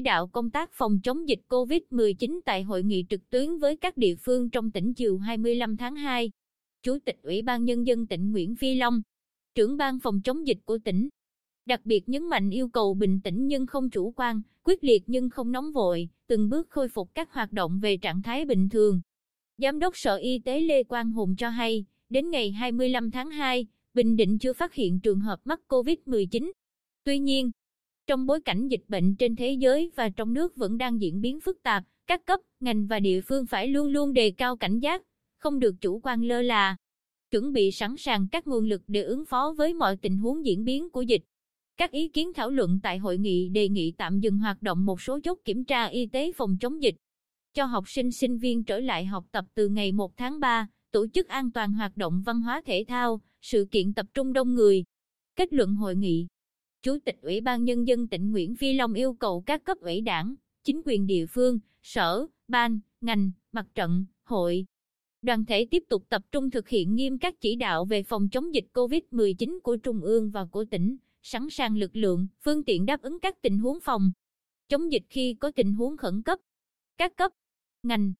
đạo công tác phòng chống dịch COVID-19 tại hội nghị trực tuyến với các địa phương trong tỉnh chiều 25 tháng 2. Chủ tịch Ủy ban Nhân dân tỉnh Nguyễn Phi Long, trưởng ban phòng chống dịch của tỉnh, đặc biệt nhấn mạnh yêu cầu bình tĩnh nhưng không chủ quan, quyết liệt nhưng không nóng vội, từng bước khôi phục các hoạt động về trạng thái bình thường. Giám đốc Sở Y tế Lê Quang Hùng cho hay, đến ngày 25 tháng 2, Bình Định chưa phát hiện trường hợp mắc COVID-19. Tuy nhiên, trong bối cảnh dịch bệnh trên thế giới và trong nước vẫn đang diễn biến phức tạp, các cấp, ngành và địa phương phải luôn luôn đề cao cảnh giác, không được chủ quan lơ là, chuẩn bị sẵn sàng các nguồn lực để ứng phó với mọi tình huống diễn biến của dịch. Các ý kiến thảo luận tại hội nghị đề nghị tạm dừng hoạt động một số chốt kiểm tra y tế phòng chống dịch, cho học sinh sinh viên trở lại học tập từ ngày 1 tháng 3, tổ chức an toàn hoạt động văn hóa thể thao, sự kiện tập trung đông người. Kết luận hội nghị, Chủ tịch Ủy ban Nhân dân tỉnh Nguyễn Phi Long yêu cầu các cấp ủy đảng, chính quyền địa phương, sở, ban, ngành, mặt trận, hội, đoàn thể tiếp tục tập trung thực hiện nghiêm các chỉ đạo về phòng chống dịch COVID-19 của Trung ương và của tỉnh, sẵn sàng lực lượng, phương tiện đáp ứng các tình huống phòng chống dịch khi có tình huống khẩn cấp. Các cấp, ngành,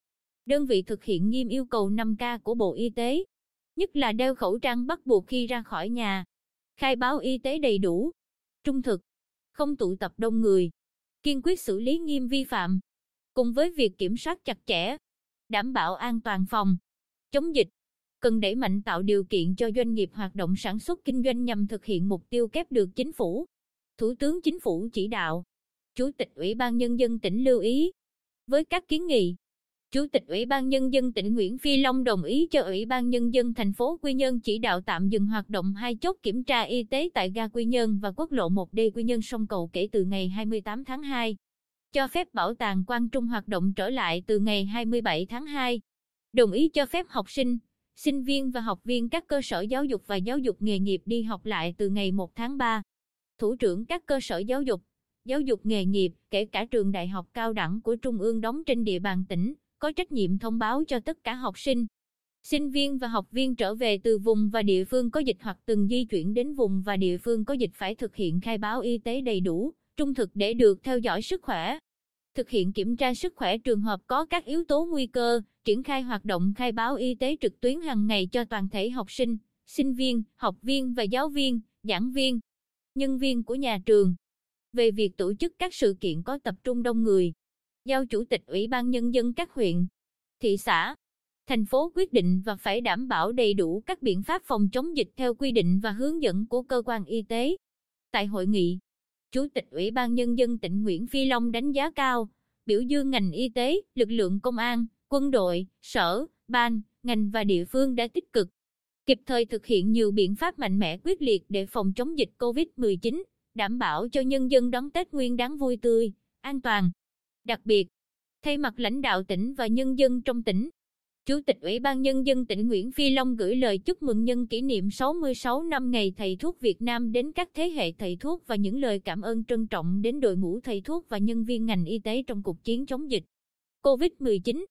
đơn vị thực hiện nghiêm yêu cầu 5K của Bộ Y tế, nhất là đeo khẩu trang bắt buộc khi ra khỏi nhà, khai báo y tế đầy đủ, trung thực, không tụ tập đông người, kiên quyết xử lý nghiêm vi phạm, cùng với việc kiểm soát chặt chẽ, đảm bảo an toàn phòng, chống dịch, cần đẩy mạnh tạo điều kiện cho doanh nghiệp hoạt động sản xuất kinh doanh nhằm thực hiện mục tiêu kép được chính phủ. Thủ tướng Chính phủ chỉ đạo, Chủ tịch Ủy ban Nhân dân tỉnh lưu ý, với các kiến nghị, Chủ tịch Ủy ban Nhân dân tỉnh Nguyễn Phi Long đồng ý cho Ủy ban Nhân dân thành phố Quy Nhơn chỉ đạo tạm dừng hoạt động hai chốt kiểm tra y tế tại ga Quy Nhơn và quốc lộ 1D Quy Nhơn sông Cầu kể từ ngày 28 tháng 2. Cho phép bảo tàng Quang Trung hoạt động trở lại từ ngày 27 tháng 2. Đồng ý cho phép học sinh, sinh viên và học viên các cơ sở giáo dục và giáo dục nghề nghiệp đi học lại từ ngày 1 tháng 3. Thủ trưởng các cơ sở giáo dục, giáo dục nghề nghiệp, kể cả trường đại học cao đẳng của Trung ương đóng trên địa bàn tỉnh, có trách nhiệm thông báo cho tất cả học sinh, sinh viên và học viên trở về từ vùng và địa phương có dịch hoặc từng di chuyển đến vùng và địa phương có dịch phải thực hiện khai báo y tế đầy đủ, trung thực để được theo dõi sức khỏe. Thực hiện kiểm tra sức khỏe trường hợp có các yếu tố nguy cơ, triển khai hoạt động khai báo y tế trực tuyến hàng ngày cho toàn thể học sinh, sinh viên, học viên và giáo viên, giảng viên, nhân viên của nhà trường. Về việc tổ chức các sự kiện có tập trung đông người, giao Chủ tịch Ủy ban Nhân dân các huyện, thị xã, thành phố quyết định và phải đảm bảo đầy đủ các biện pháp phòng chống dịch theo quy định và hướng dẫn của cơ quan y tế. Tại hội nghị, Chủ tịch Ủy ban Nhân dân tỉnh Nguyễn Phi Long đánh giá cao, biểu dương ngành y tế, lực lượng công an, quân đội, sở, ban, ngành và địa phương đã tích cực, kịp thời thực hiện nhiều biện pháp mạnh mẽ quyết liệt để phòng chống dịch COVID-19, đảm bảo cho nhân dân đón Tết Nguyên đáng vui tươi, an toàn. Đặc biệt, thay mặt lãnh đạo tỉnh và nhân dân trong tỉnh, Chủ tịch Ủy ban Nhân dân tỉnh Nguyễn Phi Long gửi lời chúc mừng nhân kỷ niệm 66 năm Ngày Thầy Thuốc Việt Nam đến các thế hệ thầy thuốc và những lời cảm ơn trân trọng đến đội ngũ thầy thuốc và nhân viên ngành y tế trong cuộc chiến chống dịch COVID-19.